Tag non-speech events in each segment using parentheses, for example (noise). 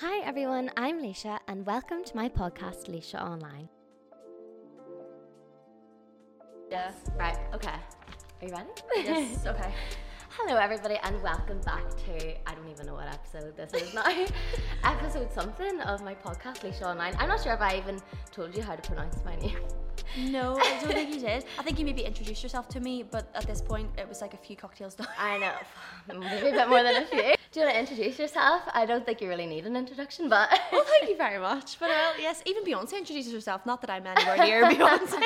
Hi everyone, I'm Laoise and welcome to my podcast Laoise Online. Yeah. Right, okay. Are you ready? Yes. (laughs) okay. Hello everybody and welcome back to I don't even know what episode this is now. (laughs) episode something of my podcast Laoise Online. I'm not sure if I even told you how to pronounce my name. No, I don't think you did. I think you maybe introduced yourself to me, but at this point it was like a few cocktails done. I know. Maybe a bit more than a few. Do you want to introduce yourself? I don't think you really need an introduction, but (laughs) well, thank you very much. But well, yes, even Beyonce introduces herself. Not that I'm anywhere near (laughs) Beyonce,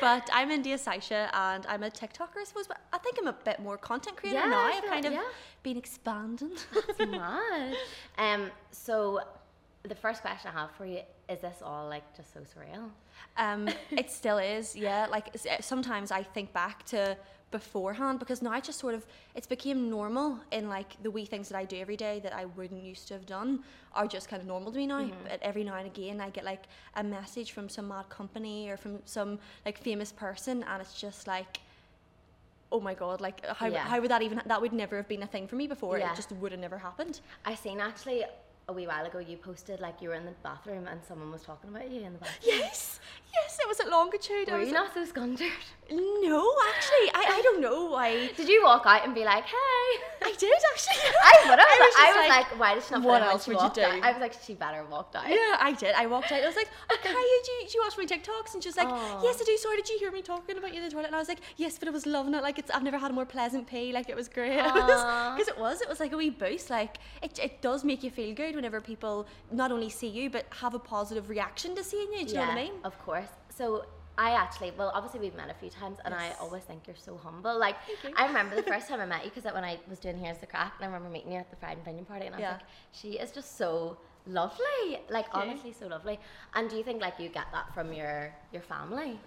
but I'm India Sasha and I'm a TikToker, I suppose. But I think I'm a bit more content creator Yeah, now. I I've kind like- of yeah. been expanding. That's (laughs) mad. Um, so the first question I have for you is this all like just so surreal? Um, (laughs) it still is, yeah. Like uh, sometimes I think back to beforehand because now I just sort of it's became normal in like the wee things that I do every day that I wouldn't used to have done are just kind of normal to me now. But every now and again I get like a message from some mad company or from some like famous person and it's just like oh my god like how, Yeah. how would that even that would never have been a thing for me before Yeah. it just would have never happened I seen actually a wee while ago you posted like you were in the bathroom and someone was talking about you in the bathroom. yes yes it was at longitude I Were you not so scondered? no actually I, I don't know why Did you walk out and be like, hey? I did actually. (laughs) I would have. I was was, just like, why did she not what else she would you walked out? I was like, she better walked out. Yeah, I did. I walked out. I was like, oh, (laughs) "Okay, did you, did you watch my TikToks?" And she was like. "Yes, I do." Sorry, did you hear me talking about you in the toilet? And I was like, "Yes, but I was loving it. Like, it's I've never had a more pleasant pee. Like, it was great." (laughs) Because it was. It was like a wee boost. Like, it, it does make you feel good whenever people not only see you but have a positive reaction to seeing you. Do you know what I mean? Of course. So I actually, well, obviously we've met a few times, and I always think you're so humble. Like I remember the first time I met you because when I was doing Here's the Crack, and I remember meeting you at the Pride and Pinion party, and I was Yeah. like, she is just so lovely. Like honestly, so lovely. And do you think like you get that from your your family?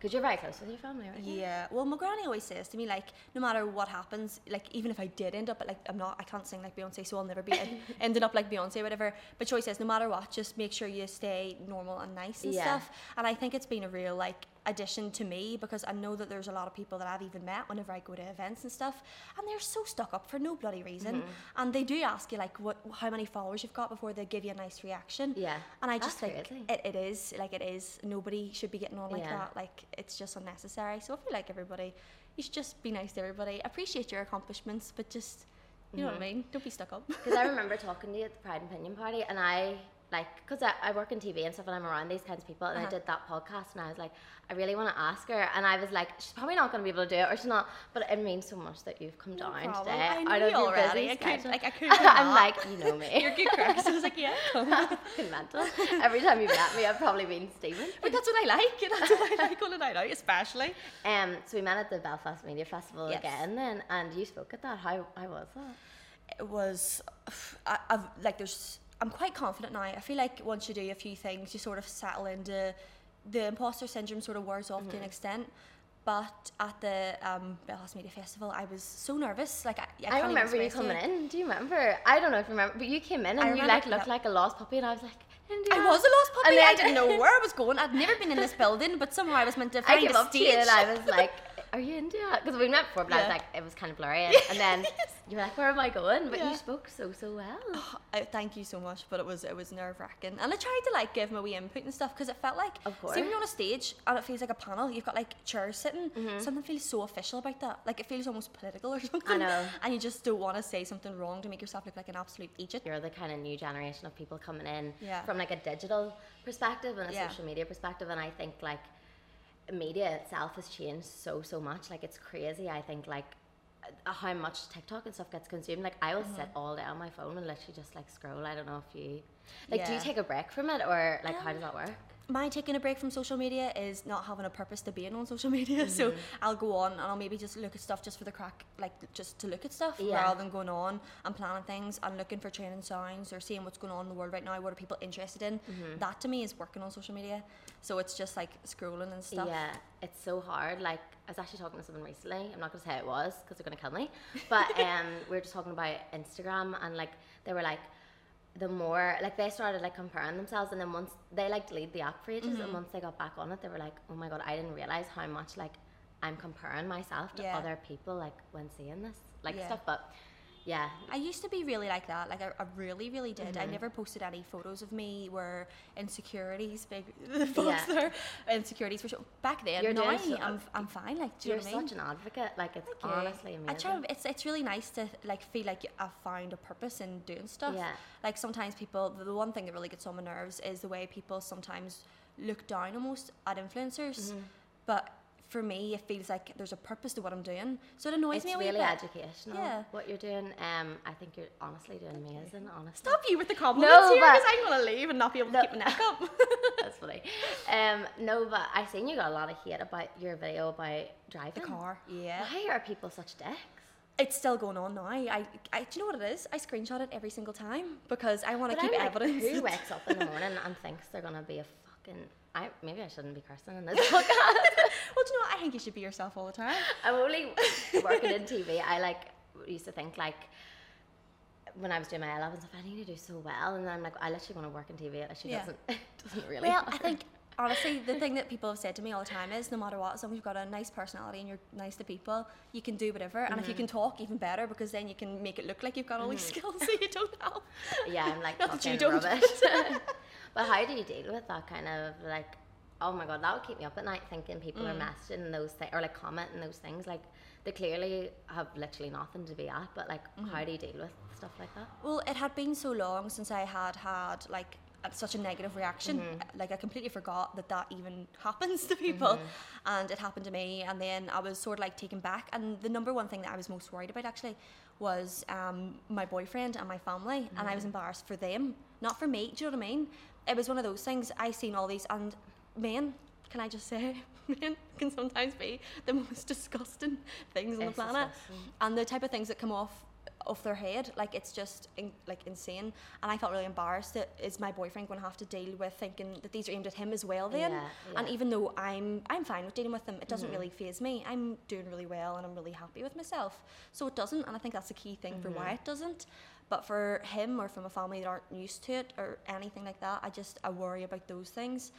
Because you're very close with your family, right? Yeah. Well, my granny always says to me, like, no matter what happens, like, even if I did end up, but like, I'm not, I can't sing like Beyonce, so I'll never be en- (laughs) ended up like Beyonce or whatever. But she always says, no matter what, just make sure you stay normal and nice and Yeah. stuff. And I think it's been a real like addition to me because I know that there's a lot of people that I've even met whenever I go to events and stuff, and they're so stuck up for no bloody reason. Mm-hmm. And they do ask you like what, how many followers you've got before they give you a nice reaction. Yeah. And I just think crazy. it, it is like it is. Nobody should be getting on like Yeah. that. Like it's just unnecessary. So I feel like everybody, you should just be nice to everybody. Appreciate your accomplishments, but just you know what I Mm-hmm. mean. Don't be stuck up. (laughs) Because I (laughs) remember talking to you at the Pride and Pinion party, and I like because I, I work in TV and stuff, and I'm around these kinds of people, and I Uh-huh. did that podcast, and I was like, I really want to ask her, and I was like, she's probably not going to be able to do it, or she's not, but it means so much that you've come down problem. today I know out of you your already. busy I could- like, I couldn't (laughs) I'm like, you know me. (laughs) You're good cracks. I was like, yeah, (laughs) mental. Every time you met me, I've probably been Stephen. but that's what I like. That's what I like on a night out, especially. Um, so we met at the Belfast Media Festival Yes. again, then, and you spoke at that. How how was that? it was (sighs) I, I've like there's I'm quite confident now. I feel like once you do a few things, you sort of settle into the imposter syndrome sort of wears off to Mm-hmm. an extent. But at the um, Belfast Media Festival, I was so nervous. Like I, I, I, remember you to coming in. Do you remember? I don't know if you remember, but you came in and I you like looked like a lost puppy, and I was like. I was a lost puppy. I didn't know where I was going. I'd never been in this building, but somehow I was meant to I find came a up to stage. you and I was like, (laughs) "Are you India?" Because we met before, but I was like, it was kind of blurry, and, (laughs) and then you were like, "Where am I going?" But Yeah. you spoke so so well. I, thank you so much, but it was it was nerve wracking, and I tried to like give my wee input and stuff because it felt like Of see when you're on a stage and it feels like a panel, you've got like chairs sitting. Mm-hmm. Something feels so official about that, like it feels almost political or (laughs) something. I know. and you just don't want to say something wrong to make yourself look like an absolute idiot. You're the kind of new generation of people coming in Yeah. from like a digital perspective and a Yeah. social media perspective, and I think like media itself has changed so so much. Like it's crazy. I think like uh, how much TikTok and stuff gets consumed. Like I will sit Mm-hmm. all day on my phone and literally just like scroll. I don't know if you like. Do you take a break from it or like how does that work? my taking a break from social media is not having a purpose to being on social (laughs) media. Mm-hmm. So I'll go on and I'll maybe just look at stuff just for the crack, like just to look at stuff Yeah. rather than going on and planning things and looking for training signs or seeing what's going on in the world right now. What are people interested in? Mm-hmm. That to me is working on social media. So it's just like scrolling and stuff. Yeah, it's so hard. Like I was actually talking to someone recently. I'm not gonna say it was because they're gonna kill me. But (laughs) um, we were just talking about Instagram and like they were like, the more like they started like comparing themselves, and then once they like deleted the app for ages, Mm-hmm. and once they got back on it, they were like, oh my god, I didn't realize how much like I'm comparing myself to Yeah. other people like when seeing this like Yeah. stuff. But Yeah. I used to be really like that. Like I, I really, really did. Mm-hmm. I never posted any photos of me where insecurities, big (laughs) Yeah. there, insecurities were show- back then. You're now so- I'm, I'm fine. Like, do you You're know what I mean? such an advocate. Like it's Thank you. honestly amazing. I try. It's it's really nice to like feel like I've found a purpose in doing stuff. Yeah. Like sometimes people, the, the one thing that really gets on my nerves is the way people sometimes look down almost at influencers. Mm-hmm. But for me, it feels like there's a purpose to what I'm doing. So it annoys it's me a wee really bit. educational. Yeah. What you're doing. Um, I think you're honestly doing amazing. Honestly. Stop you with the compliments No, here because I'm gonna leave and not be able to No. keep my neck up. (laughs) That's funny. Um, no, but I seen you got a lot of hate about your video about driving. the car, yeah. Why are people such dicks? It's still going on now. I, I, do you know what it is? I screenshot it every single time because I want to keep I'm like, evidence. Who wakes up in the (laughs) morning and thinks they're gonna be a fucking? I maybe I shouldn't be cursing in this (laughs) podcast. Well, do you know what? I think you should be yourself all the time. (laughs) I'm only working in TV. I like used to think like when I was doing my A levels, I need to do so well, and then I'm like, I literally want to work in TV. It actually Yeah. doesn't (laughs) doesn't really. Well, I think honestly, the (laughs) thing that people have said to me all the time is no matter what, as long as you've got a nice personality and you're nice to people, you can do whatever. And if you mm-hmm. can talk, even better, because then you can make it look like you've got all these mm-hmm. skills that you don't have. yeah, I'm like Not that you don't. but how do you deal with that kind of like? Oh my god, that would keep me up at night thinking people Mm. are messaging those things or like commenting those things. Like they clearly have literally nothing to be at. But like, Mm-hmm. how do you deal with stuff like that? Well, it had been so long since I had had like such a negative reaction. Mm-hmm. Like I completely forgot that that even (laughs) happens to people, Mm-hmm. and it happened to me. And then I was sort of like taken back. And the number one thing that I was most worried about actually was um, my boyfriend and my family, and I was Mm-hmm. embarrassed for them, not for me. Do you know what I mean? It was one of those things. I seen all these, and men. Can I just say, (laughs) men can sometimes be the (laughs) most disgusting things on the planet, disgusting. and the type of things that come off off their head like it's just in, like insane and i felt really embarrassed that is my boyfriend going to have to deal with thinking that these are aimed at him as well then Yeah, and even though i'm i'm fine with dealing with them it doesn't Mm-hmm. really phase me i'm doing really well and i'm really happy with myself so it doesn't and i think that's a key thing for Mm-hmm. why it doesn't but for him or from a family that aren't used to it or anything like that i just i worry about those things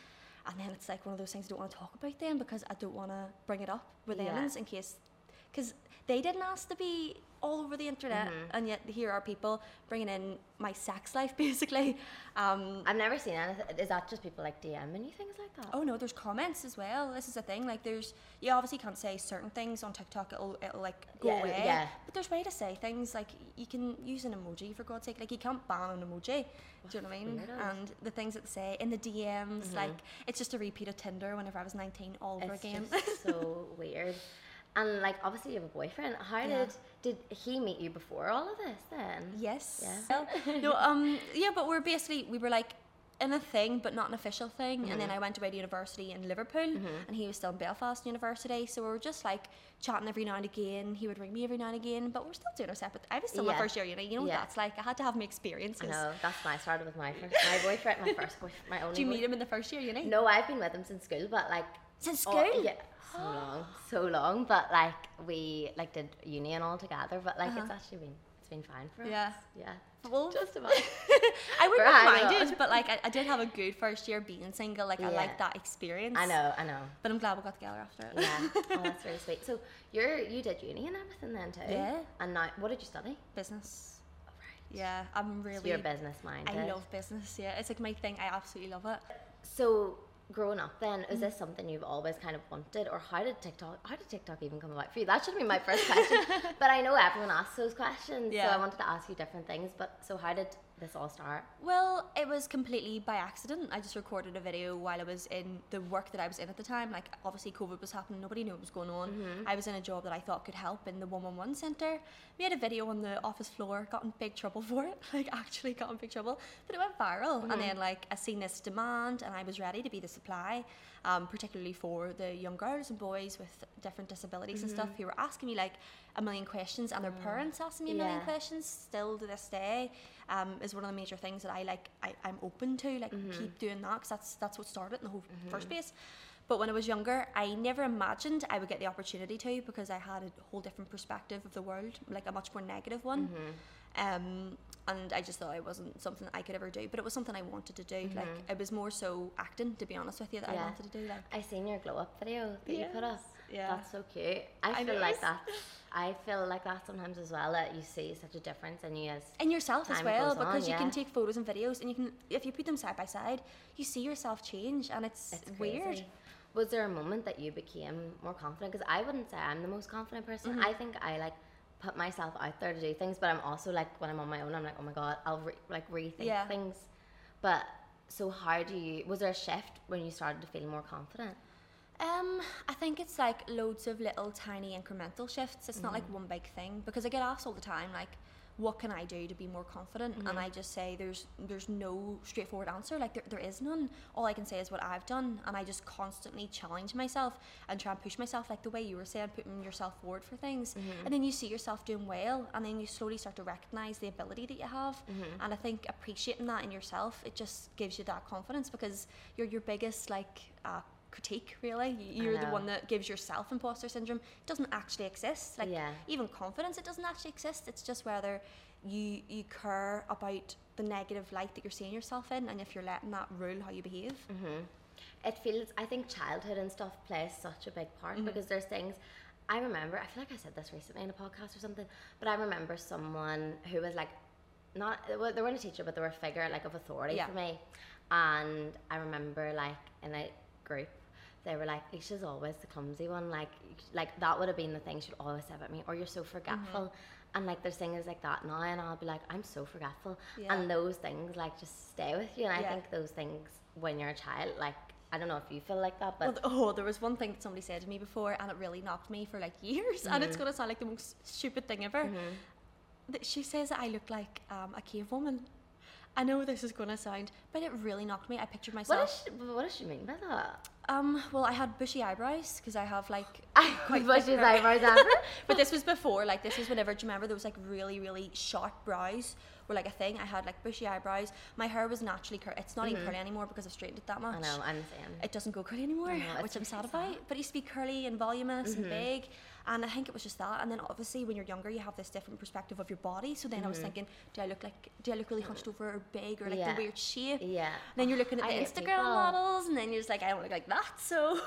and then it's like one of those things I don't want to talk about them because I don't want to bring it up with Yeah. Emmons in case because they didn't ask to be all over the internet, Mm-hmm. and yet here are people bringing in my sex life (laughs) basically. Um, I've never seen anything. Is that just people like DMing you things like that? oh no, there's comments as well. This is the thing. Like there's you obviously can't say certain things on TikTok. It'll it'll like go Yeah, away. yeah. But there's way to say things like you can use an emoji for God's sake. Like you can't ban an emoji. Do you know what I mean? And the things that say in the DMs, like it's just a repeat of Tinder whenever I was 19 all over it's again. just so (laughs) weird. And like, obviously, you have a boyfriend. How Yeah. did did he meet you before all of this? Then Yes. Yeah. No, (laughs) um, yeah, but we're basically we were like in a thing, but not an official thing. And Mm-hmm. then I went away to university in Liverpool, and he was still in Belfast University. So we were just like chatting every now and again. He would ring me every now and again, but we're still doing our separate. I was still my first year uni. You know what Yeah. that's like. I had to have my experiences. I know that's I started with my first my boyfriend, my first boyfriend, my only. (laughs) Do you meet him in the first year uni? No, I've been with him since school, but like Since oh, school? yeah, so long, so long. But like we like did uni and all together. But like it's Uh-huh. actually been it's been fine for Yeah. us. Yeah. Well, Just about. (laughs) I wouldn't have minded, but like I, I did have a good first year being single. Like I Yeah. liked that experience. I know, I know. But I'm glad we got together after it. Yeah. oh, (laughs) that's really sweet. So you're you did uni and everything then too. Yeah. And now, what did you study? Business. Oh, right. Yeah, I'm So really. you're business minded. I love business. Yeah, it's like my thing. I absolutely love it. So growing up then, is mm. this something you've always kind of wanted or how did TikTok how did TikTok even come about for you? That should be my first question. (laughs) but I know everyone asks those questions. Yeah. So I wanted to ask you different things. But so how did this all start? Well, it was completely by accident. I just recorded a video while I was in the work that I was in at the time. Like, obviously, COVID was happening, nobody knew what was going on. Mm-hmm. I was in a job that I thought could help in the 111 centre. Made a video on the office floor, got in big trouble (laughs) for it. Like, actually got in big trouble. But it went viral. Mm-hmm. And then, like, I seen this demand, and I was ready to be the supply, um, particularly for the young girls and boys with different disabilities and Mm-hmm. stuff who were asking me, like, a million questions, and their parents asking me a million Mm. Questions still to this day um, is one of the major things that I like. I, I'm open to like Mm-hmm. keep doing that because that's that's what started in the whole first place. But when I was younger, I never imagined I would get the opportunity to because I had a whole different perspective of the world, like a much more negative one. Mm-hmm. Um, and I just thought it wasn't something I could ever do, but it was something I wanted to do. Like it was more so acting, to be honest with you, that I Mm-hmm. Wanted to do. Like I seen your glow up video that you put up. Yeah. That's so cute. I, I feel like (laughs) that. I feel like that sometimes as well. That you see such a difference in you as and yourself as well goes on, because you yeah. can take photos and videos and you can if you put them side by side you see yourself change and it's, It's weird crazy. Was there a moment that you became more confident? Because I wouldn't say I'm the most confident person. Mm-hmm. I think I like put myself out there to do things, but I'm also like when I'm on my own, I'm like, oh my god, I'll re- like rethink Yeah. things. But so how do you? Was there a shift when you started to feel more confident? Um, I think it's like loads of little tiny incremental shifts. It's not like Mm-hmm. one big thing because I get asked all the time like what can I do to be more confident? Mm-hmm. And I just say there's there's no straightforward answer. Like there, there is none. All I can say is what I've done and I just constantly challenge myself and try and push myself like the way you were saying, putting yourself forward for things. Mm-hmm. And then you see yourself doing well and then you slowly start to recognize the ability that you have. Mm-hmm. And I think appreciating that in yourself, it just gives you that confidence because you're your biggest like uh, critique really you're the one that gives yourself imposter syndrome it doesn't actually exist like Yeah. even confidence it doesn't actually exist it's just whether you you care about the negative light that you're seeing yourself in and if you're letting that rule how you behave Mm-hmm. It feels. I think childhood and stuff plays such a big part Mm-hmm. because there's things. I remember. I feel like I said this recently in a podcast or something, but I remember someone who was like, not well, they weren't a teacher, but they were a figure like of authority Yeah. for me, and I remember like in a group. They were like, Isha's always the clumsy one. Like, like that would have been the thing she'd always say about me. Or you're so forgetful. Mm-hmm. And like, there's things like that now, and I'll be like, I'm so forgetful. Yeah. And those things like just stay with you. And I think those things when you're a child, like I don't know if you feel like that, but well, oh, there was one thing that somebody said to me before, and it really knocked me for like years. And Mm-hmm. it's gonna sound like the most stupid thing ever. That she says that I look like um, a cave woman. I know this is gonna sound, but it really knocked me. I pictured what myself. does she, what does she mean by that? Um, well, I had bushy eyebrows because I have like (laughs) Quite bushy eyebrows. (laughs) But this was before, like this was whenever. Do you remember there was like really, really short brows were like a thing? I had like bushy eyebrows. My hair was naturally curly. It's not even curly anymore because I've straightened it that much. I know, I'm the same. It doesn't go curly anymore, know, which I'm sad about. But it used to be curly and voluminous Mm-hmm. and big. And I think it was just that. And then obviously when you're younger, you have this different perspective of your body. So then I was thinking, do I look like, do I look really hunched over or big or like Mm-hmm. Yeah. the weird shape? Yeah. And then you're looking at I the Instagram people. models, and then you're just like, I don't look like that. So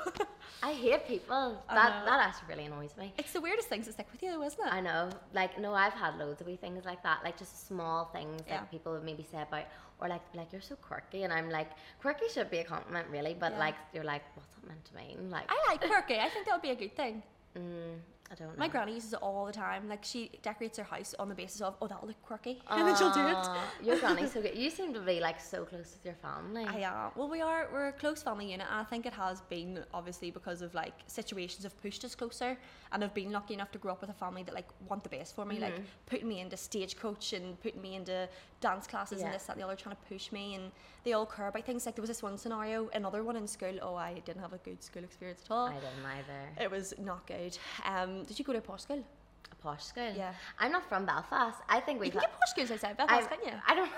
I hate people. (laughs) That that actually really annoys me. it's the weirdest things that stick with you, though, isn't it? I know. Like no, I've had loads of wee things like that, like just small things Yeah. that people would maybe say about, or like like you're so quirky, and I'm like, quirky should be a compliment, really, but Yeah. like you're like, what's that meant to mean? Like, I like quirky. I think that would be a good thing. Mm, I don't know. My granny uses it all the time. Like she decorates her house on the basis of, oh, that'll look quirky, (laughs) and then she'll do it. (laughs) Your granny's so (laughs) good. You seem to be like so close with your family. I uh, well, we are we're a close family unit, and I think it has been obviously because of like situations have pushed us closer, and I've been lucky enough to grow up with a family that like want the best for me, like Mm-hmm. putting me into stagecoach and putting me into dance classes Yeah. and this that and the other, trying to push me, and they all care about things. Like there was this one scenario, another one in school. Oh, I didn't have a good school experience at all. I didn't either. It was not good. Um, did you go to a posh school? A posh school. Yeah. I'm not from Belfast. I think You we've. can get posh schools outside I, Belfast, can you? I don't.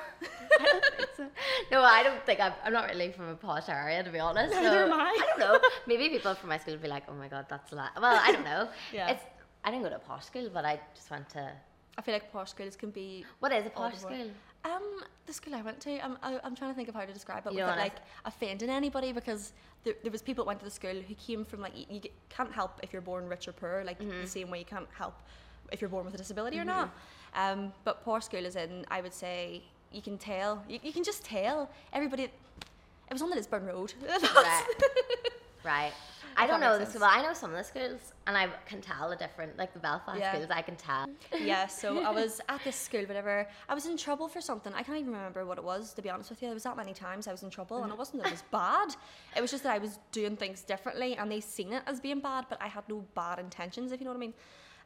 I don't think so. No, I don't think I'm. I'm not really from a posh area, to be honest. Neither so am I. I don't know. Maybe people from my school would be like, "Oh my god, that's a lot." Well, I don't know. (laughs) Yeah. It's. I didn't go to a posh school, but I just went to. I feel like posh schools can be What is a posh school? Um, the school I went to, I'm, I, I'm trying to think of how to describe it You without like offending anybody because there, there was people that went to the school who came from like you, you can't help if you're born rich or poor like Mm-hmm. the same way you can't help if you're born with a disability or not. Um, but poor school is in I would say you can tell you, you can just tell everybody. It was on the Lisburn Road. (laughs) Right. Right. I don't know the school. I know some of the schools, and I can tell the different, like the Belfast Yeah. schools. I can tell. (laughs) yeah, so I was (laughs) at this school, whatever. I was in trouble for something. I can't even remember what it was, to be honest with you. There was that many times I was in trouble, and it mm-hmm. wasn't that it was (laughs) bad. It was just that I was doing things differently, and they seen it as being bad, but I had no bad intentions, if you know what I mean.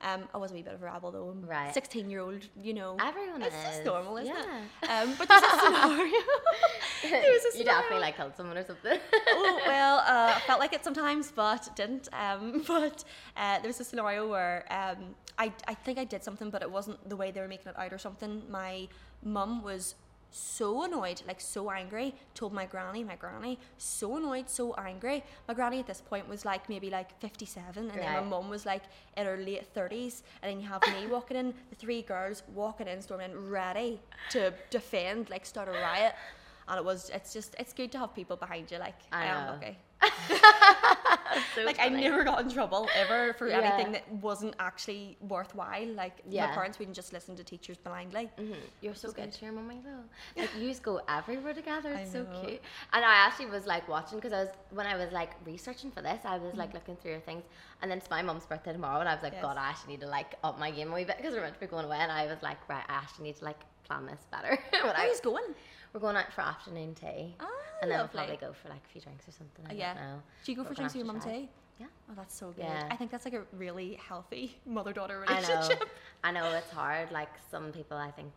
Um, I was a wee bit of a rebel though. I'm Right. 16 year old, you know. Everyone it's is. It's just normal, isn't yeah. it? Um, but there's a (laughs) scenario. (laughs) there was a you scenario. definitely like killed someone or something. oh (laughs) well, uh, I felt like it sometimes, but didn't. Um, but uh, there was a scenario where um, I I think I did something, but it wasn't the way they were making it out or something. My mum was so annoyed, like so angry. Told my granny, my granny, so annoyed, so angry. My granny at this point was like maybe like fifty-seven, and then my mum was like in her late thirties, and then you have me (laughs) walking in, the three girls walking in, storming in, ready to defend, like start a riot. And it was, it's just, it's good to have people behind you. Like, I I, am lucky. (laughs) (laughs) so like I never got in trouble ever for Yeah. anything that wasn't actually worthwhile. Like Yeah. my parents wouldn't just listen to teachers blindly. Mhm. You're so good good. to your mummy though. Like you just go everywhere together. It's so cute. And I actually was like watching because I was when I was like researching for this, I was like looking through your things, and then it's my mum's birthday tomorrow, and I was like, Yes. God, I actually need to like up my game a wee bit because we're meant to be going away, and I was like, right, I actually need to like plan this better. (laughs) when Where I, are you going? We're going out for afternoon tea, Ah, and then we'll probably go for like a few drinks or something. I Uh, yeah. don't know. Do you go for drinks with your mum too? Yeah. Oh, that's so good. Yeah. I think that's like a really healthy (laughs) mother-daughter I know. relationship. I know it's hard. Like some people, I think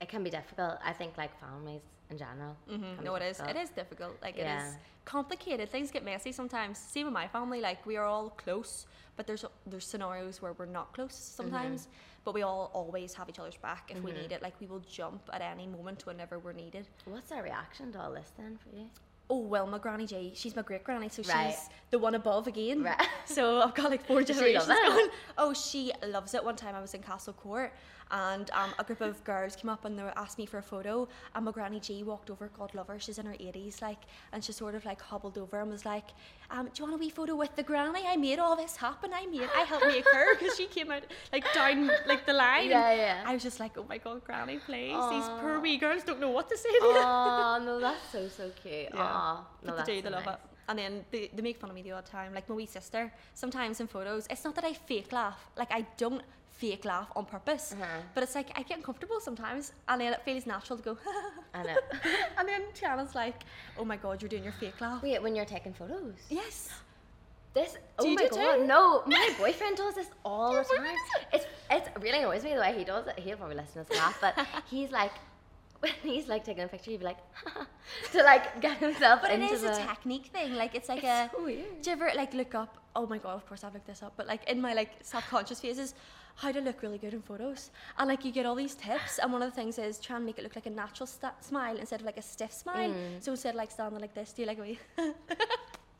it can be difficult. I think like families in general. Mhm. be No, it is. It is difficult. Like it Yeah. is complicated. Things get messy sometimes. Same with my family. Like we are all close, but there's there's scenarios where we're not close sometimes. Mm-hmm. But we all always have each other's back if we need it. Like we will jump at any moment whenever we're needed. What's their reaction to all this then for you? Oh well, my granny J, she's my great granny, so Right. she's the one above again. Right. So I've got like four (laughs) Does she generations going. Oh, she loves it. One time I was in Castle Court and um, a group of girls came up and they asked me for a photo and my granny G walked over, God love her, she's in her 80s like and she sort of like hobbled over and was like, um, do you want a wee photo with the granny? I made all this happen. I made, I helped make her because she came out like down like the line. Yeah, yeah. I was just like, oh my God, granny, please. These Aw. poor wee girls don't know what to say to you. oh no, (laughs) that's so so cute. Yeah. No, But they do, so they love nice. it. And then they, they make fun of me the odd time. Like my wee sister, sometimes in photos, it's not that I fake laugh. Like I don't fake laugh on purpose. Uh-huh. But it's like I get uncomfortable sometimes. And then it feels natural to go, (laughs) I know. (laughs) and then Tiana's like, oh my God, you're doing your fake laugh. Wait, when you're taking photos, Yes. this oh you my do god, too? no, (laughs) my boyfriend does this all Your the time. It's it's really annoys me the way he does it. He'll probably listen to this laugh, but he's like. When he's like taking a picture, he'd be like, to like get himself But it into is the. a technique thing. Like it's like It's a. so weird. Do you ever like look up? Oh my god! Of course I've looked this up. But like in my like subconscious phases, how to look really good in photos, and like you get all these tips. And one of the things is try and make it look like a natural sta smile instead of like a stiff smile. Mm. So instead of like standing like this, do you like a wee, (laughs)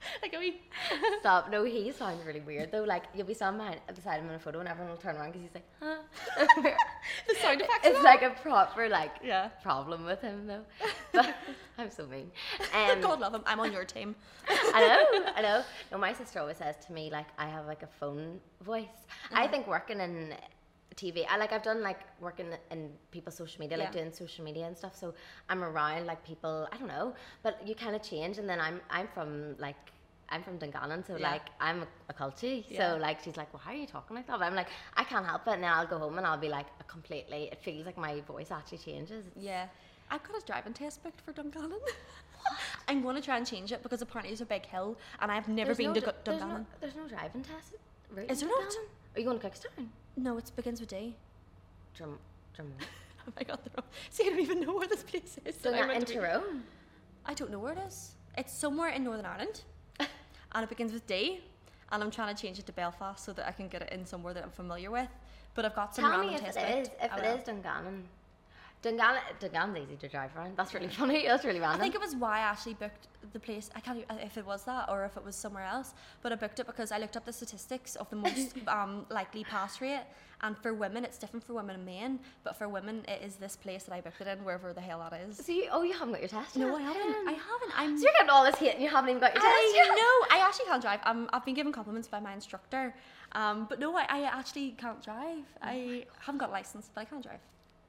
(laughs) like a wee. (laughs) Stop. No, he sounds really weird though. Like you'll be standing behind, beside him in a photo, and everyone will turn around because he's like, huh. (laughs) The sound effects. it's like a proper like Yeah. problem with him though. But I'm so mean. Um, God love him. I'm on your team. I know, I know. No, my sister always says to me like I have like a phone voice. I Uh-huh. think working in TV, I like I've done like working in people's social media, like Yeah. doing social media and stuff. So I'm around like people. I don't know, but you kind of change. And then I'm I'm from like. I'm from Dungannon, so Yeah. like I'm a, a culture. Yeah. So like she's like, well, how are you talking like that? But I'm like, I can't help it. And then I'll go home and I'll be like, a completely. It feels like my voice actually changes. It's- Yeah. I've got a driving test booked for Dungannon. (laughs) I'm going to try and change it because apparently there's a big hill and I've never There's been no to Gu- there's no, Dungannon. there's no driving test. route Is there not? Are you going to Cookstown? No, it begins with D. Drum, Drum. Oh my god, the wrong. See, I don't even know where this place is. So I not in Tyrone. I don't know where it is. It's somewhere in Northern Ireland, (laughs) and it begins with D. And I'm trying to change it to Belfast so that I can get it in somewhere that I'm familiar with. But I've got some Tell random me if it is. If I it is Dungannon. Dungannon, Dungannon's easy to drive around. That's really funny. (laughs) That's really random. I think it was why I actually booked the place. I can't e- if it was that or if it was somewhere else. But I booked it because I looked up the statistics of the (laughs) most um, likely pass rate, and for women it's different for women and men. But for women, it is this place that I booked it in, wherever the hell that is. so you, oh, you haven't got your test No, yet? I haven't. I haven't. I'm. So you're getting all this hate and you haven't even got your test I yet? know. I actually can't drive. Um, I've been given compliments by my instructor. Um, but no, I, I actually can't drive. I haven't got a license, but I can't drive.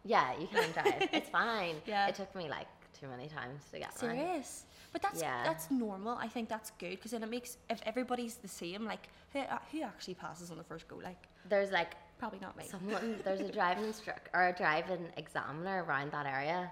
Yeah, you can drive. it's (laughs) fine. Yeah. It took me like too many times to get. Serious. But that's Yeah. that's normal. I think that's good because then it makes if everybody's the same, like who, uh, who actually passes on the first go? Like There's like probably not me. someone, there's a driving instructor or a driving examiner around that area.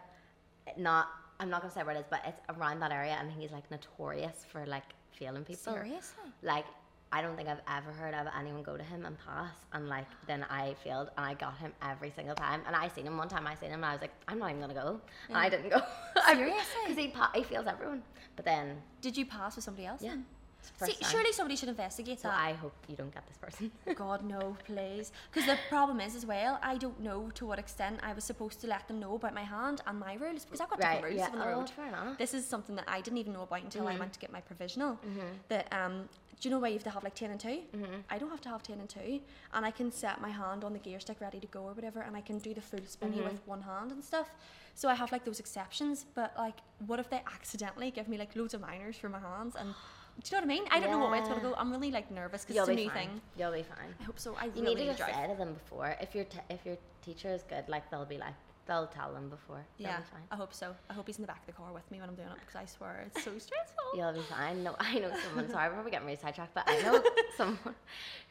Not, I'm not gonna say where it is, but it's around that area, and he's like notorious for like failing people. Seriously. like I don't think I've ever heard of anyone go to him and pass. And like then I failed and I got him every single time. And I seen him one time. I seen him and I was like I'm not even gonna go. And I mm. didn't go. (laughs) Seriously? (laughs) because he pa- he fails everyone. But then Did you pass with somebody else? yeah. then? It's the first See, surely somebody should investigate so that. I hope you don't get this person (laughs) God no, please. Because the problem is as well, I don't know to what extent I was supposed to let them know about my hand and my rules because I've got right different rules yeah on the oh, road. fair enough This is something that I didn't even know about until I Mhm. went to get my provisional. mm-hmm. That um, do you know why you have to have like ten and 2 Mm-hmm. I don't have to have ten and two, and I can set my hand on the gear stick ready to go or whatever, and I can do the full spinny Mhm. with one hand and stuff. So I have like those exceptions, but like, what if they accidentally give me like loads of minors for my hands and Do you know what I mean? I don't know what way it's gonna go. I'm really like nervous because it's a new fine. thing. You'll be fine. I hope so. I You really need to just drive. say to them before. If your t- if your teacher is good, like they'll be like they'll tell them before. They'll Yeah, be fine. I hope so. I hope he's in the back of the car with me when I'm doing it because I swear it's so stressful. You'll be fine. No, I know someone. Sorry, we're probably getting really sidetracked, but I (laughs) know someone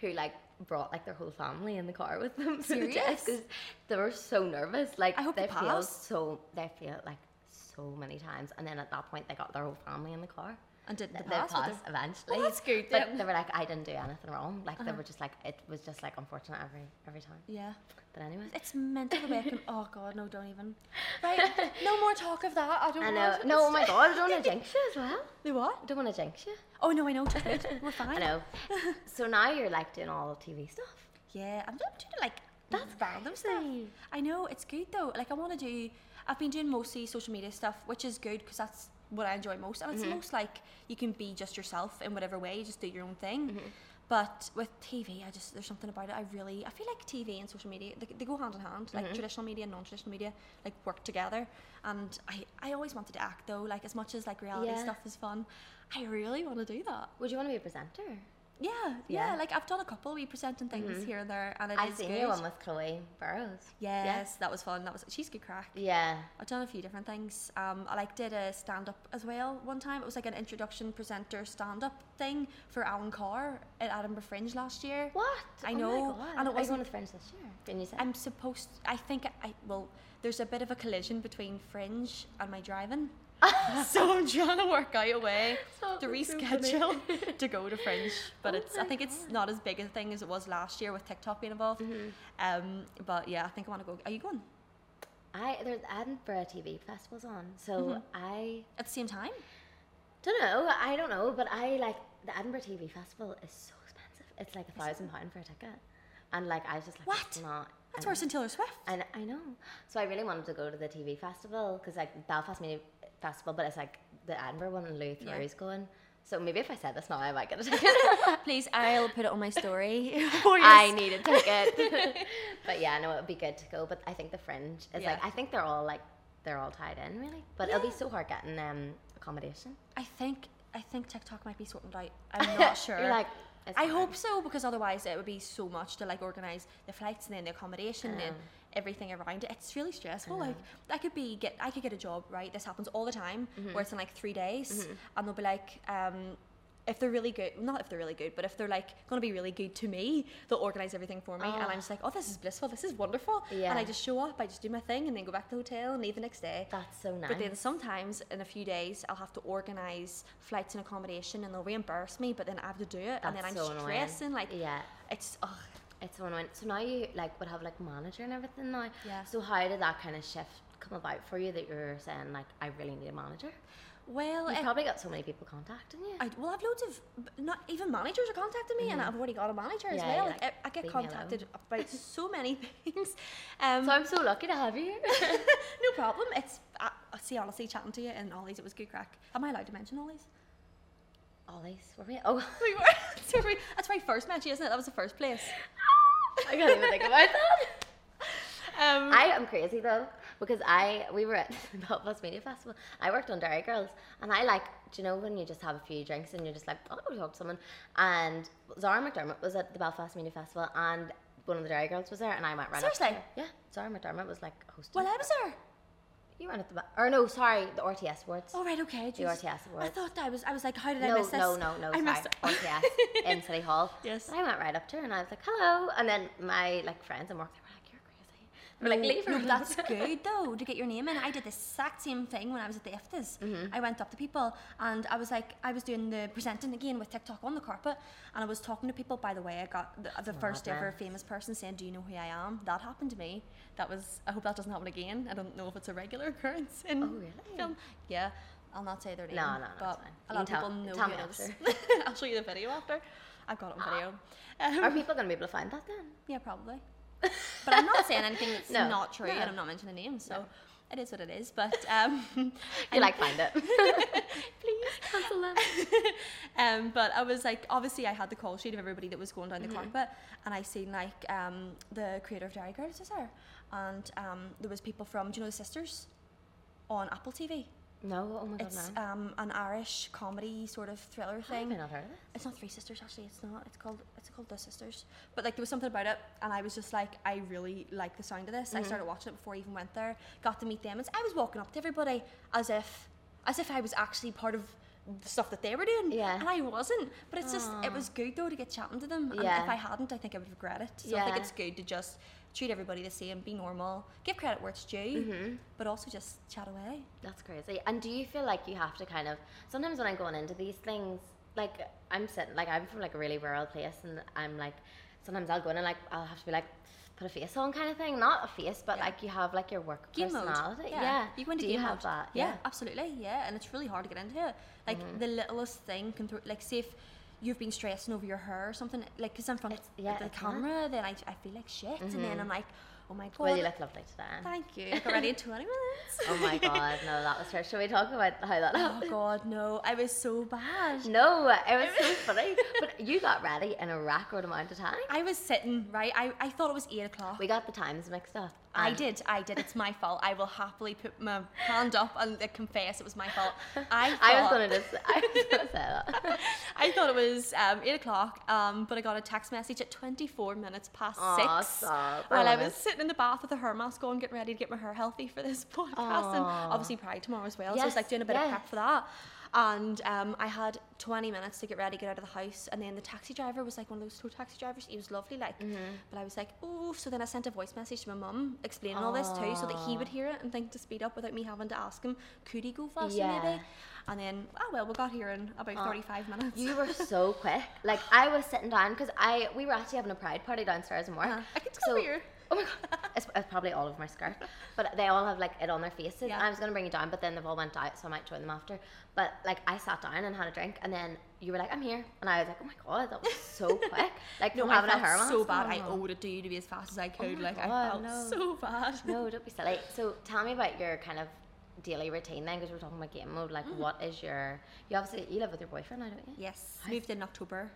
who like brought like their whole family in the car with them. to the test Serious? 'cause they were so nervous. Like I hope they they failed so they failed like so many times, and then at that point they got their whole family in the car. And did Th- they They pass? with passed their- eventually. Well, that's good But then. they were like, I didn't do anything wrong. Like they Uh-huh. were just like, it was just like unfortunate every every time. Yeah. But anyway. It's mental the I. Oh God, no, don't even. Right, no more talk of that. I don't. I want know. No, oh my god, I don't want to (laughs) jinx you as well. The what? I don't want to jinx you. Oh no, I know. (laughs) We're fine. I know. (laughs) so now you're like doing all the TV stuff. Yeah, I'm doing doing, like That's random stuff. I know it's good though. Like I want to do. I've been doing mostly social media stuff, which is good because that's what I enjoy most, and it's Mm-hmm. most like you can be just yourself in whatever way. You just do your own thing. Mm-hmm. But with TV, I just there's something about it. I really I feel like TV and social media they, they go hand in hand. Mm-hmm. Like traditional media and non-traditional media like work together. And I I always wanted to act though. Like as much as like reality Yeah. stuff is fun, I really want to do that. Would you want to be a presenter? Yeah, yeah. Yeah. Mm-hmm. Like I've done a couple we presenting things here and there, and it is I've seen good. you one with Chloe Burrows. Yes, that was fun. That was she's good crack. Yeah. I've done a few different things. Um, I like did a stand up as well one time. It was like an introduction presenter stand up thing for Alan Carr at Edinburgh Fringe last year. What? I Oh know, and it wasn't- going with friends this year? Didn't you say? I'm supposed. I think I well. There's a bit of a collision between Fringe and my driving. (laughs) so I'm trying to work out a way (laughs) to that's so reschedule (laughs) to go to Fringe, but Oh it's I my think it's not as big a thing as it was last year with TikTok being involved. Mm-hmm. Um, but yeah, I think I want to go. Are you going I there's Edinburgh TV festivals on, so Mm-hmm. I at the same time? don't know. I don't know, but I like the Edinburgh TV festival is so expensive. It's like a thousand pound for a ticket, and like I was just like, What? It's not. That's worse than Taylor Swift. And I know. So I really wanted to go to the TV festival because like Belfast Media Festival, but it's like the Edinburgh one and Louis Yeah. Theroux's going. So maybe if I said this now, I might get a ticket. (laughs) Please, I'll put it on my story. (laughs) I need a ticket. (laughs) but yeah, no, it would be good to go. But I think the Fringe is Yeah. like I think they're all like they're all tied in really. But it'll be so hard getting um accommodation. I think I think TikTok might be sorting out. I'm not sure. You're like. I fine. hope so because otherwise it would be so much to like organize the flights and then the accommodation I and know. Everything around it. It's really stressful. Like I could be get I could get a job right. This happens all the time Mm-hmm. where it's in like three days and they'll be like. Um, if they're really good, not if they're really good, but if they're like going to be really good to me, they'll organize everything for me, and Oh. I'm just like, oh, this is blissful, this is wonderful, Yeah. and I just show up, I just do my thing, and then go back to the hotel and leave the next day. That's so nice. But then sometimes in a few days I'll have to organise flights and accommodation and they'll reimburse me, but then I have to do it and then I'm That's so annoying. stressing. Like yeah. it's ugh. It's so annoying. So now you like would have like manager and everything now. Yeah. So how did that kind of shift come about for you that you're saying like I really need a manager? Well, You've it- probably got so many people contacting you. I, well, I've loads of not even managers are contacting me, and I've already got a manager as Mm-hmm. Yeah, well. Like, like, I, I get contacted about (laughs) so many things. Um, so I'm so lucky to have you. (laughs) (laughs) no problem. It's I, I see honestly chatting to you and Ollie's. It was good crack. Am I allowed to mention Ollie's? Ollie's, were we? Oh, We were. Sorry, that's where I first met you, isn't it? That was the first place. I can't even think about (laughs) that. Um, I am crazy though because I we were at (laughs) the Belfast Media Festival. I worked on Derry Girls, and I like do you know when you just have a few drinks and you're just like oh, I'll talk to someone. And Zara McDermott was at the Belfast Media Festival, and one of the Derry Girls was there, and I went right up to Seriously? her. Yeah, Zara McDermott was like hosting. well, I was there. You weren't at the ba- or no, sorry, the RTS Awards. All right, okay. The. RTS awards. I thought I was. I was like, how did I no, miss this? no, no, no, I sorry. missed it. RTS in City Hall. Yes. And I went right up to her and I was like, hello. And then my like friends and work, they were like, you're crazy. They were like, No, leave her. no, that's good though to get your name in. I did the exact same thing when I was at the IFTAs. Mm-hmm. I went up to people and I was like, I was doing the presenting again with TikTok on the carpet, and I was talking to people. By the way, I got the, the first ever famous person saying, "Do you know who I am?" That happened to me. That was. I hope that doesn't happen again. I don't know if it's a regular (laughs) occurrence in Oh, really? film. Yeah, I'll not say their name. No, no, no, but a lot of people know tell who me it is. after. (laughs) I'll show you the video after. I've got it on video. Um, Are people going to be able to find that then? yeah, probably. (laughs) But I'm not saying anything that's (laughs) No, not true, no. and I'm not mentioning names, so it is what it is. But um, (laughs) You (laughs) like find it. please cancel them. um, but I was like, obviously, I had the call sheet of everybody that was going down the Mm-hmm. carpet, and I seen like um, the creator of Derry Girls was there, and um, there was people from, do you know the sisters, on Apple TV. No, oh my god, It's no. um, an Irish comedy sort of thriller thing. I not heard of this? It's not Three Sisters actually. It's not. It's called. It's called The Sisters. But like there was something about it, and I was just like, I really like the sound of this. I started watching it before I even went there. Got to meet them. And I was walking up to everybody as if, as if I was actually part of stuff that they were doing. Yeah. And I wasn't. But it's just, it was good though to get chatting to them. And Yeah. if I hadn't, I think I would regret it. So I think it's good to just treat everybody the same, be normal, give credit where it's due, Mm-hmm. but also just chat away. That's crazy. And do you feel like you have to kind of sometimes when I'm going into these things, like I'm sitting like I'm from like a really rural place and I'm like sometimes I'll go in and like I'll have to be like put a face on kind of thing. Not a face, but Yeah. like you have like your work game mode. personality. Yeah. You go into do you game have mode. that? Yeah. absolutely. Yeah, and it's really hard to get into it. Like Mm-hmm. the littlest thing can throw. Like, say if you've been stressing over your hair or something, like because I'm from It's- yeah, the camera, then I, I feel like shit, and then mm-hmm. I'm like, oh my god. Well, you look lovely today. Thank you. Got ready in 20 minutes. Oh my god, no, that was her. Should we talk about how that oh god, no! I was so bad. No, it was so (laughs) funny. But you got ready in a record amount of time. I was sitting right. I, I thought it was eight o'clock. We got the times mixed up. I did, I did. It's my (laughs) fault. I will happily put my hand up and confess it was my fault. (laughs) I thought, I was gonna just I was gonna say that. (laughs) I thought it was um, eight o'clock, um, but I got a text message at twenty-four minutes past Aw, six stop. while I I was sitting in the bath with a hair mask on, getting ready to get my hair healthy for this podcast, and Aw. obviously Pride tomorrow as well. so I was Yes, like doing a bit of yes. prep for that. And um, I had 20 minutes to get ready, get out of the house, and then the taxi driver was like one of those tow taxi drivers. He was lovely, like, Mm-hmm. but I was like, oh. So then I sent a voice message to my mum explaining all this too, so that he would hear it and think to speed up without me having to ask him, could he go faster Yeah. maybe? And then, oh well, we got here in about 35 minutes. You were so (laughs) quick. Like I was sitting down because I we were actually having a pride party downstairs in work. Uh-huh. I can come here. (laughs) Oh my god, it's, it's probably all over my skirt, but they all have like it on their faces. Yeah. I was gonna bring you down, but then they've all went out, so I might join them after. But like I sat down and had a drink, and then you were like, "I'm here," and I was like, "Oh my god, that was so (laughs) quick!" Like No, from I having a felt hair mask. so bad. I owed it to you to be as fast as I could. my like I felt no. so bad. No, don't be silly. So (laughs) tell me about your kind of daily routine then, because we're talking about game mode. Like, Mm. what is your? You obviously you live with your boyfriend now, don't you? Yes, How's- moved in October.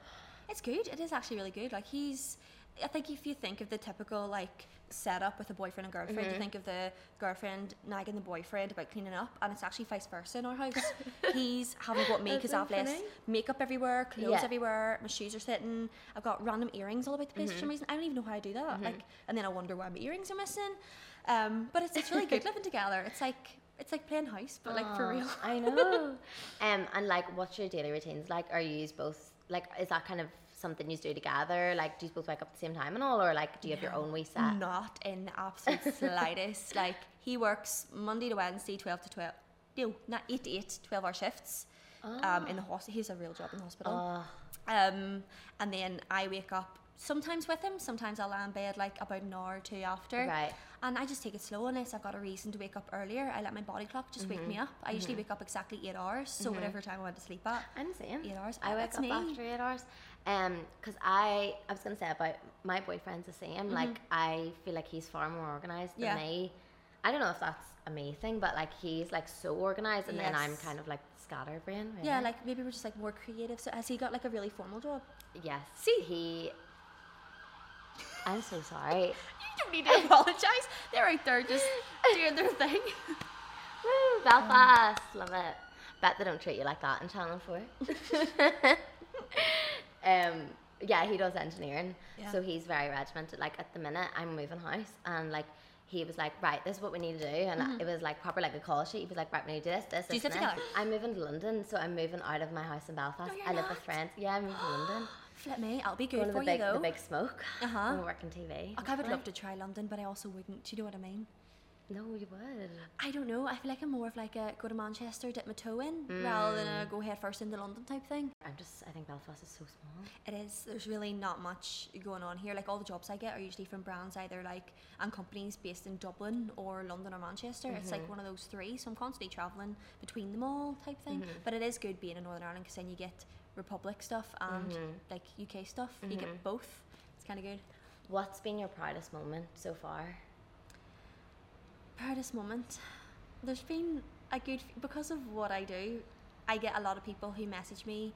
It's good. It is actually really good. Like he's, I think if you think of the typical like setup with a boyfriend and girlfriend, Mm-hmm. you think of the girlfriend nagging the boyfriend about cleaning up, and it's actually vice versa in our house. (laughs) he's having got me because I have less makeup everywhere, clothes Yeah. everywhere, my shoes are sitting. I've got random earrings all about the place Mm-hmm. for some reason. I don't even know how I do that. Like, and then I wonder why my earrings are missing. Um, but it's, it's really good (laughs) living together. It's like it's like playing house, but like for real. I know. (laughs) um, and like, what's your daily routines like? Are you both like? Is that kind of something you do together? Like, do you both wake up at the same time and all, or like, do you have your own wee set? Not in the absolute (laughs) slightest. Like he works Monday to Wednesday, twelve to twelve. No, not eight to eight, 12 hour shifts. Um, in the hospital, he has a real job in the hospital. Oh, Um, and then I wake up sometimes with him. Sometimes I'll lie in bed like about an hour or two after. Right. And I just take it slow unless I've got a reason to wake up earlier. I let my body clock just wake me Mm-hmm. up. I usually wake up exactly eight hours, so whatever time I went to sleep at. I'm the same. Eight hours. I Ah, wake up me. after eight hours. Um, cause I, I was gonna say about my boyfriend's the same. Like, I feel like he's far more organized than Mm-hmm. Yeah. me. I don't know if that's a me thing, but like he's like so organized, and then I'm kind of like scatterbrain. Really. Yeah, like maybe we're just like more creative. So has he got like a really formal job? yes. See? he. I'm so sorry. (laughs) You don't need to (laughs) apologise. They're out there just doing their thing. (laughs) Woo, Belfast, love it. Bet they don't treat you like that in Channel Four. Um, yeah, he does engineering, Yeah. so he's very regimented. Like at the minute, I'm moving house, and like he was like, right, this is what we need to do, and it was like proper like a call sheet. He was like, right, we need to do this, this, Mm-hmm. Do you this. and this. I'm moving to London, so I'm moving out of my house in Belfast. you're I live with friends. Yeah, I'm moving to London. (gasps) Flip me, I'll be Going good to for the big, you though. the big smoke. Uh-huh. I'm working TV. Like, I would love to try London, but I also wouldn't. Do you know what I mean? No, you would. I don't know. I feel like I'm more of like a go to Manchester, dip my toe in, rather than a mm. go head first into London type thing. I'm just. I think Belfast is so small. It is. There's really not much going on here. Like all the jobs I get are usually from brands either like and companies based in Dublin or London or Manchester. It's like mm-hmm. one of those three. So I'm constantly traveling between them all type thing. Mm-hmm. But it is good being in Northern Ireland because then you get Republic stuff and mm-hmm. like UK stuff. You get both. It's kind of good. What's been your proudest moment so far? Proudest moment there's been a good because of what i do i get a lot of people who message me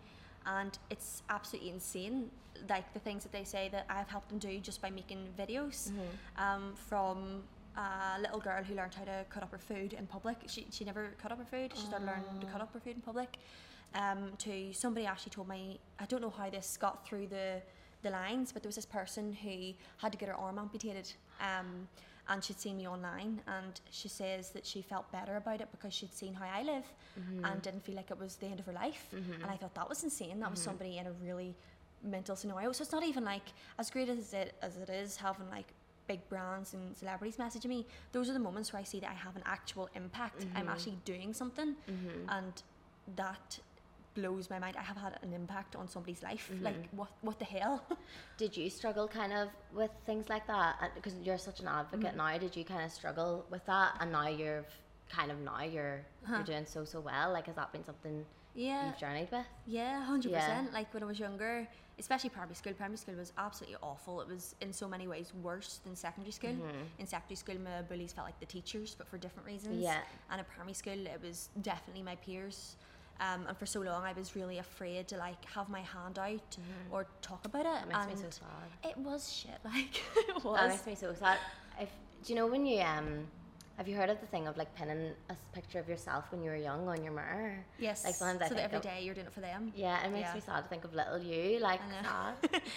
and it's absolutely insane like the things that they say that i've helped them do just by making videos um, from a little girl who learned how to cut up her food in public. She, she never cut up her food. She started learning to cut up her food in public. Um, to somebody actually told me, I don't know how this got through the, the lines, but there was this person who had to get her arm amputated. Um, and she'd seen me online and she says that she felt better about it because she'd seen how I live mm-hmm. and didn't feel like it was the end of her life. Mm-hmm. And I thought that was insane. That was mm-hmm. somebody in a really mental scenario. So it's not even like as great as it as it is having like big brands and celebrities messaging me. Those are the moments where I see that I have an actual impact. I'm actually doing something, and that blows my mind. I have had an impact on somebody's life. Like what? What the hell? (laughs) Did you struggle kind of with things like that? Because you're such an advocate Mm-hmm. now. Did you kind of struggle with that? And now you're kind of now you're Uh-huh. you're doing so so well. Like has that been something yeah. you've journeyed with? Yeah, hundred Yeah. percent. Like when I was younger, especially primary school. Primary school was absolutely awful. It was in so many ways worse than secondary school. Mm-hmm. In secondary school, my bullies felt like the teachers, but for different reasons. Yeah. And in primary school, it was definitely my peers. Um, and for so long, I was really afraid to like have my hand out or talk about it. That Mm-hmm. makes me so sad. it was shit. (laughs) Like it That was. makes me so sad. If do you know when you um have you heard of the thing of like pinning a picture of yourself when you were young on your mirror? yes. Like sometimes I so that think every of- you're doing it for them. Yeah, it makes Yeah. me sad to think of little you, like sad.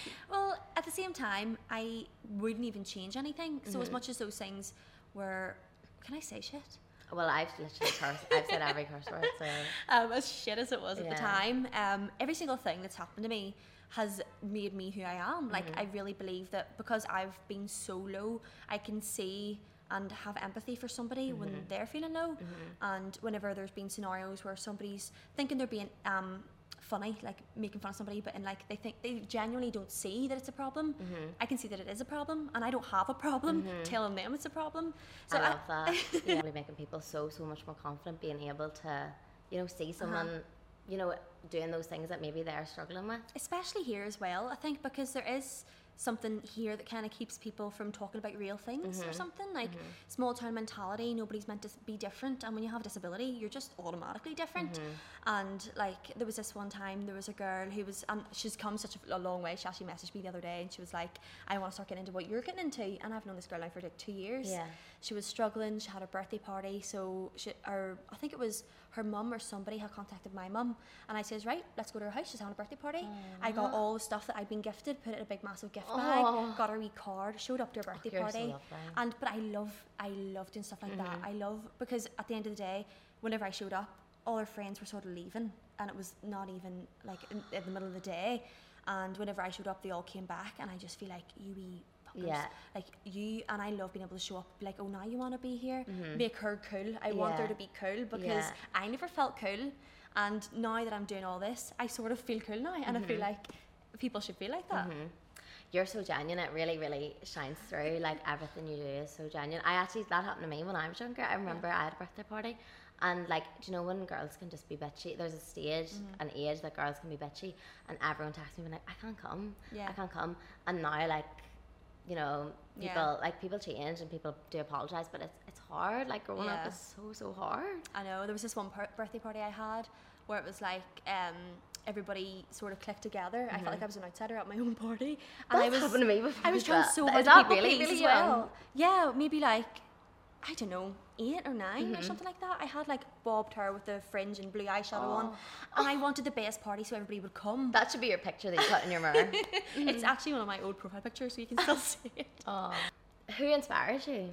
(laughs) well, at the same time, I wouldn't even change anything. So Mm-hmm. as much as those things were, can I say shit? Well, I've literally cursed. I've said every curse word. So (laughs) um, as shit as it was at the time, um, every single thing that's happened to me has made me who I am. Like Mm-hmm. I really believe that because I've been so low, I can see and have empathy for somebody when Mm-hmm. they're feeling low. And whenever there's been scenarios where somebody's thinking they're being um, funny, like making fun of somebody, but in like they think they genuinely don't see that it's a problem. Mm-hmm. I can see that it is a problem, and I don't have a problem (laughs) telling them it's a problem. So I love that. (laughs) yeah, really making people so so much more confident, being able to, you know, Uh-huh. see someone, you know, doing those things that maybe they're struggling with. especially here as well i think because there is something here that kind of keeps people from talking about real things or mm-hmm. something like mm-hmm. small town mentality nobody's meant to be different and when you have a disability you're just automatically different. Mm-hmm. And like there was this one time there was a girl who was and she's come such a, a long way she actually messaged me the other day and she was like i want to start getting into what you're getting into and i've known this girl now for like two years. Yeah. She was struggling. She had a birthday party, so she, or I think it was her mum or somebody had contacted my mum, and I says, right, let's go to her house. She's having a birthday party. I got all the stuff that I'd been gifted, put it in a big massive gift Aw. bag, got a wee card, showed up to her oh, birthday you're so party, and but I love, I love doing stuff like that. Mm-hmm. I love because at the end of the day, whenever I showed up, all her friends were sort of leaving, and it was not even like in, in the middle of the day. And whenever I showed up, they all came back, and I just feel like you. Yeah. Like you and I love being able to show up, like, oh, now you want to be here, mm-hmm. make her cool. I want her to be cool because Yeah. I never felt cool, and now that I'm doing all this, I sort of feel cool now, and I feel mm-hmm. like people should feel like that. Mm-hmm. You're so genuine. It really, really shines through. Like everything you do is so genuine. I actually that happened to me when I was younger. I remember I had a birthday party, and like, do you know when girls can just be bitchy? There's a stage, Mm-hmm. an age that girls can be bitchy, and everyone texts me like, I can't come. Yeah. I can't come. And now like, you know, Yeah. people like people change and people do apologize, but it's it's hard. Like growing up Yeah. is so so hard. I know there was this one per- birthday party I had where it was like um, everybody sort of clicked together. I felt like I was an outsider at my own party, and I Mm-hmm. That's was happened to me before I was trying so hard to people really, really well. Yeah, maybe like I don't know, eight or 9 Mm-hmm. or something like that. I had like bobbed hair with the fringe and blue eyeshadow on, Oh. and I wanted the best party so everybody would come. That should be your picture that you put in your mirror. (laughs) It's actually one of my old profile pictures, so you can still (laughs) see it. oh. Who inspires you?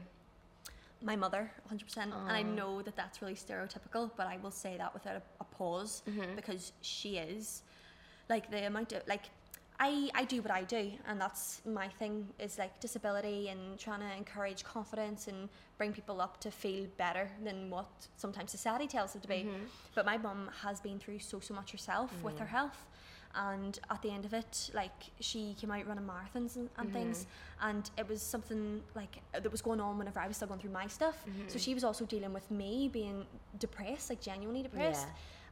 My mother, 100%. And I know that that's really stereotypical, but I will say that without a, a pause because she is. Like the amount of, like, I, I do what I do, and that's my thing is like disability and trying to encourage confidence and bring people up to feel better than what sometimes society tells them to be. Mm-hmm. But my mum has been through so, so much herself with her mm. health. And at the end of it, like she came out running marathons and, and mm-hmm. things, and it was something like that was going on whenever I was still going through my stuff. Mm-hmm. So she was also dealing with me being depressed, like genuinely depressed,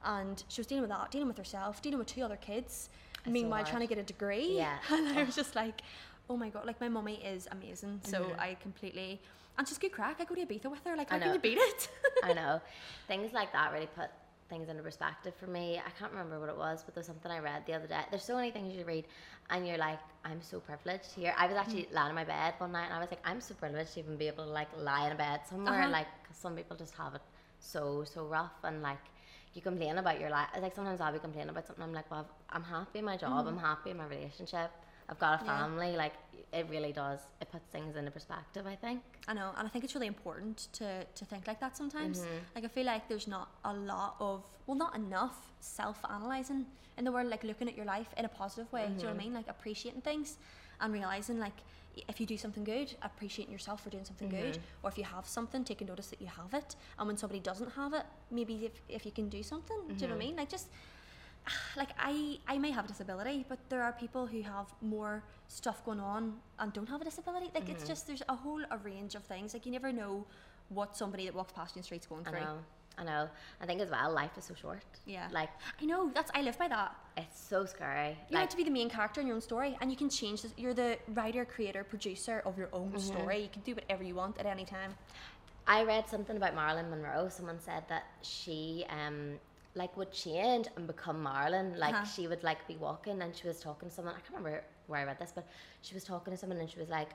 and she was dealing with that, dealing with herself, dealing with two other kids, meanwhile trying to get a degree. Yeah. (laughs) and I was just like, oh my god, like my mummy is amazing. So Mm-hmm. I completely, and she's good crack. I go to Ibiza with her. Like I how can you beat it? I (laughs) know. Things like that really put things into perspective for me. I can't remember what it was, but there's something I read the other day. There's so many things you read, and you're like, I'm so privileged here. I was actually Mm. lying in my bed one night, and I was like, I'm so privileged to even be able to like lie in a bed somewhere. Uh-huh. Like, 'cause some people just have it so so rough, and like you complain about your life. Like sometimes I'll be complaining about something. I'm like, well, I'm happy in my job. I'm happy in my relationship. I've got a Mm-hmm. Yeah. family. Like it really does. It puts things into perspective. I think. I know, and I think it's really important to, to think like that sometimes. Mm-hmm. Like I feel like there's not a lot of well, not enough self analyzing in the world, like looking at your life in a positive way. Do you know Mm-hmm. what I mean? Like appreciating things and realizing like if you do something good, appreciating yourself for doing something good, Mm-hmm. or if you have something, taking notice that you have it. And when somebody doesn't have it, maybe if, if you can do something, do you know what I Mm-hmm. mean? Like just (sighs) like I, I may have a disability, but there are people who have more stuff going on and don't have a disability. Like Mm-hmm. it's just there's a whole a range of things. Like you never know what somebody that walks past you in the street's going through. I know. I think as well, life is so short. Yeah. Like I know that's I live by that. it's so scary. You like have to be the main character in your own story, and you can change this. You're the writer, creator, producer of your own Mm-hmm. story. You can do whatever you want at any time. I read something about Marilyn Monroe. Someone said that she um like would change and become Marilyn. Like Uh-huh. she would like be walking and she was talking to someone. I can't remember where I read this, but she was talking to someone and she was like,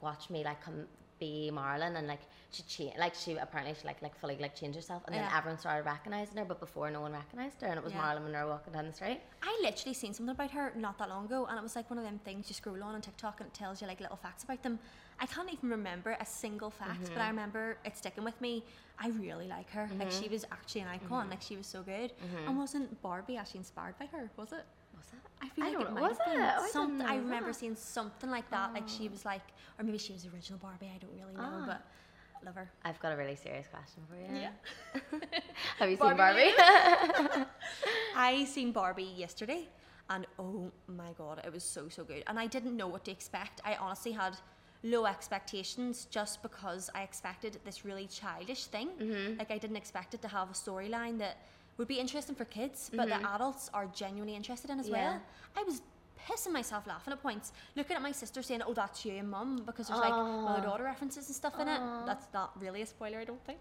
"Watch me like come be Marilyn." And like she changed. Like she apparently she like like fully like changed herself, and then Yeah. everyone started recognizing her. But before, no one recognized her, and it was Yeah. Marilyn Monroe walking down the street. I literally seen something about her not that long ago, and it was like one of them things you scroll on on TikTok and it tells you like little facts about them. I can't even remember a single fact, Mm-hmm. but I remember it sticking with me. I really like her. Like Mm-hmm. she was actually an icon. Like she was so good. And wasn't Barbie actually inspired by her? Was it? Was that? I feel I like don't it know. might Was have been. it? Oh, I didn't Some- I know remember that. seeing something like that. Like she was like, or maybe she was the original Barbie. I don't really know, Ah. but love her. I've got a really serious question for you. Yeah. (laughs) Have you seen Barbie Barbie? (laughs) (laughs) I seen Barbie yesterday, and oh my god, it was so so good. And I didn't know what to expect. I honestly had low expectations just because I expected this really childish thing. Mm-hmm. Like I didn't expect it to have a storyline that would be interesting for kids, but that adults are genuinely interested in as Mm-hmm. Yeah. well. I was pissing myself laughing at points, looking at my sister saying, "Oh, that's you and mum," because there's like mother daughter references and stuff in it. That's not really a spoiler, I don't think,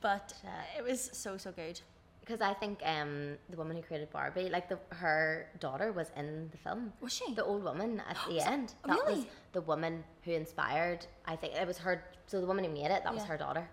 but Shit. it was so so good. Because I think um, the woman who created Barbie, like the her daughter was in the film. Was she? The old woman at the (gasps) end. That was Really? the woman who inspired. I think it was her. So the woman who made it, that was her daughter.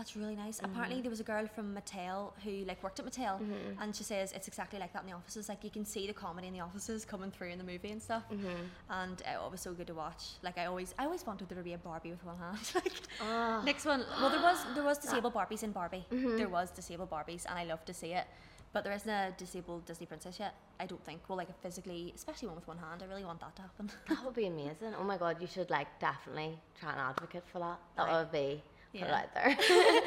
That's really nice. Mm-hmm. Apparently, there was a girl from Mattel who like worked at Mattel, and she says it's exactly like that in the offices. Like you can see the comedy in the offices coming through in the movie and stuff. Mm-hmm. And uh, it was so good to watch. Like I always, I always wanted there to be a Barbie with one hand. (laughs) like Oh. next one, well, there was there was disabled Barbies in Barbie. There was disabled Barbies, and I love to see it. But there isn't a disabled Disney princess yet. I don't think. Well, like a physically, especially one with one hand. I really want that to happen. That would be amazing. Oh my god, you should like definitely try and advocate for that. That Right. would be Yeah. out there.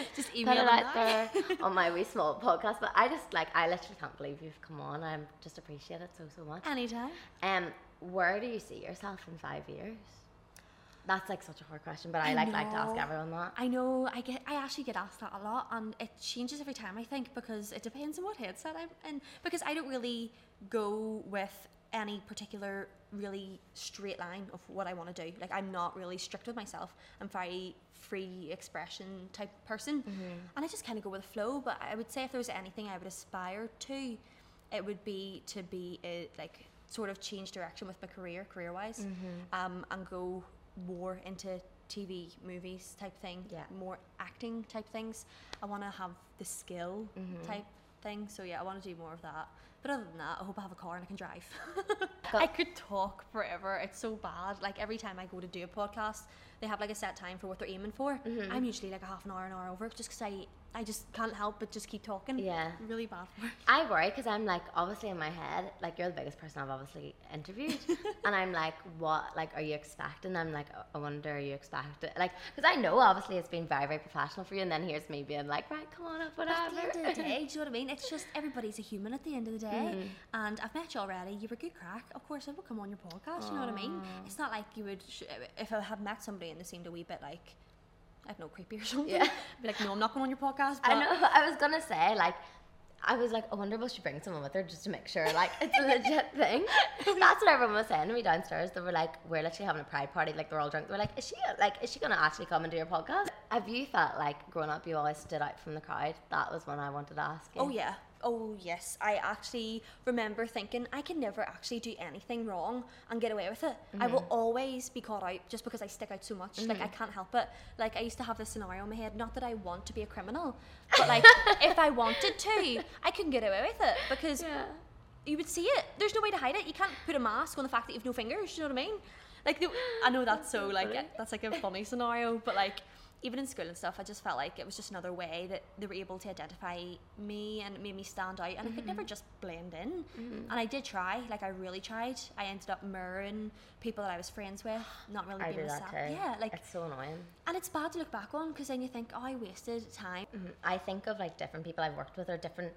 (laughs) Just (laughs) email it out there on my wee small podcast. But I just like I literally can't believe you've come on. I just appreciate it so so much. Anytime. Um, where do you see yourself in five years? That's like such a hard question, but I, I like like to ask everyone that. I know I get I actually get asked that a lot and it changes every time I think because it depends on what headset I'm in because I don't really go with any particular really straight line of what I want to do. Like I'm not really strict with myself. I'm very free expression type person. Mm-hmm. And I just kind of go with the flow, but I would say if there was anything I would aspire to, it would be to be a, like sort of change direction with my career, career wise, mm-hmm. um, and go more into TV, movies type thing, Yeah. more acting type things. I want to have the skill mm-hmm. type thing. So yeah, I want to do more of that. But other than that, I hope I have a car and I can drive. (laughs) I could talk forever. It's so bad. Like every time I go to do a podcast, they have like a set time for what they're aiming for. Mm-hmm. I'm usually like a half an hour, an hour over, just because I I just can't help but just keep talking. Yeah. really bad for it. I worry because I'm like, obviously in my head, like you're the biggest person I've obviously interviewed, (laughs) and I'm like, what, like, are you expecting? I'm like, I wonder, are you expecting? Like, because I know obviously it's been very, very professional for you, and then here's me being like, right, come on up, But whatever. at the end of the (laughs) day, do you know what I mean? It's just everybody's a human at the end of the day. Mm-hmm. And I've met you already. You were a good crack. Of course, I will come on your podcast. You know what I mean? It's not like you would, sh- if I had met somebody and they seemed a wee bit like, I have no creepy or (laughs) something. Yeah. Be like, no, I'm not going on your podcast. But I know. (laughs) I was gonna say like. I was like, I wonder if she bring someone with her just to make sure, like, it's a (laughs) legit thing. That's what everyone was saying to me downstairs. They were like, we're literally having a pride party, like, they're all drunk. They were like, is she, like, is she gonna actually come and do your podcast? Have you felt like growing up you always stood out from the crowd? That was one I wanted to ask you. Oh yeah. Oh yes. I actually remember thinking I can never actually do anything wrong and get away with it. I will mm-hmm. always be caught out just because I stick out so much. Like I mm-hmm. can't help it. Like I used to have this scenario in my head. Not that I want to be a criminal, (laughs) but like if I wanted to, I couldn't get away with it because Yeah. you would see it. There's no way to hide it. You can't put a mask on the fact that you've no fingers. You know what I mean? Like the, I know that's so like that's like a funny scenario, but like even in school and stuff, I just felt like it was just another way that they were able to identify me and it made me stand out. And I could never just blend in. And I did try, like I really tried. I ended up mirroring people that I was friends with, (gasps) not really I being myself. Yeah, like it's so annoying. and it's bad to look back on because then you think, oh, I wasted time. Mhm. I think of like different people I've worked with or different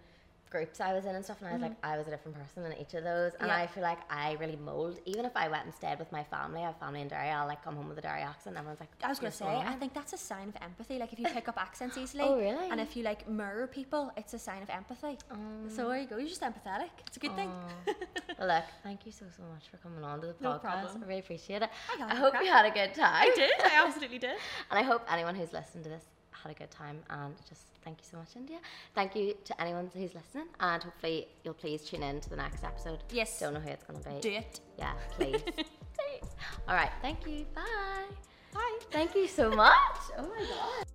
groups I was in and stuff, and I was like, mm-hmm. I was a different person in each of those, and Yeah. I feel like I really mold. Even if I went and stayed with my family, I have family in Derry, I'll like come home with a Derry accent. and Everyone's like, I was gonna say, I think that's a sign of empathy. Like if you pick up accents (laughs) easily, Oh, really? and if you like mirror people, it's a sign of empathy. Um, so there you go. You're just empathetic. It's a good thing. Oh. Aw. (laughs) well, look, thank you so so much for coming on to the podcast. No problem. I really appreciate it. I I hope you had a good time. I did. I (laughs) absolutely did. And I hope anyone who's listened to this had a good time and just thank you so much, India. Thank you to anyone who's listening and hopefully you'll please tune in to the next episode. Yes. Don't know who it's going to be. Do it. Yeah, please. (laughs) Please. All right. Thank you. Bye. Bye. Thank you so much. Oh my God.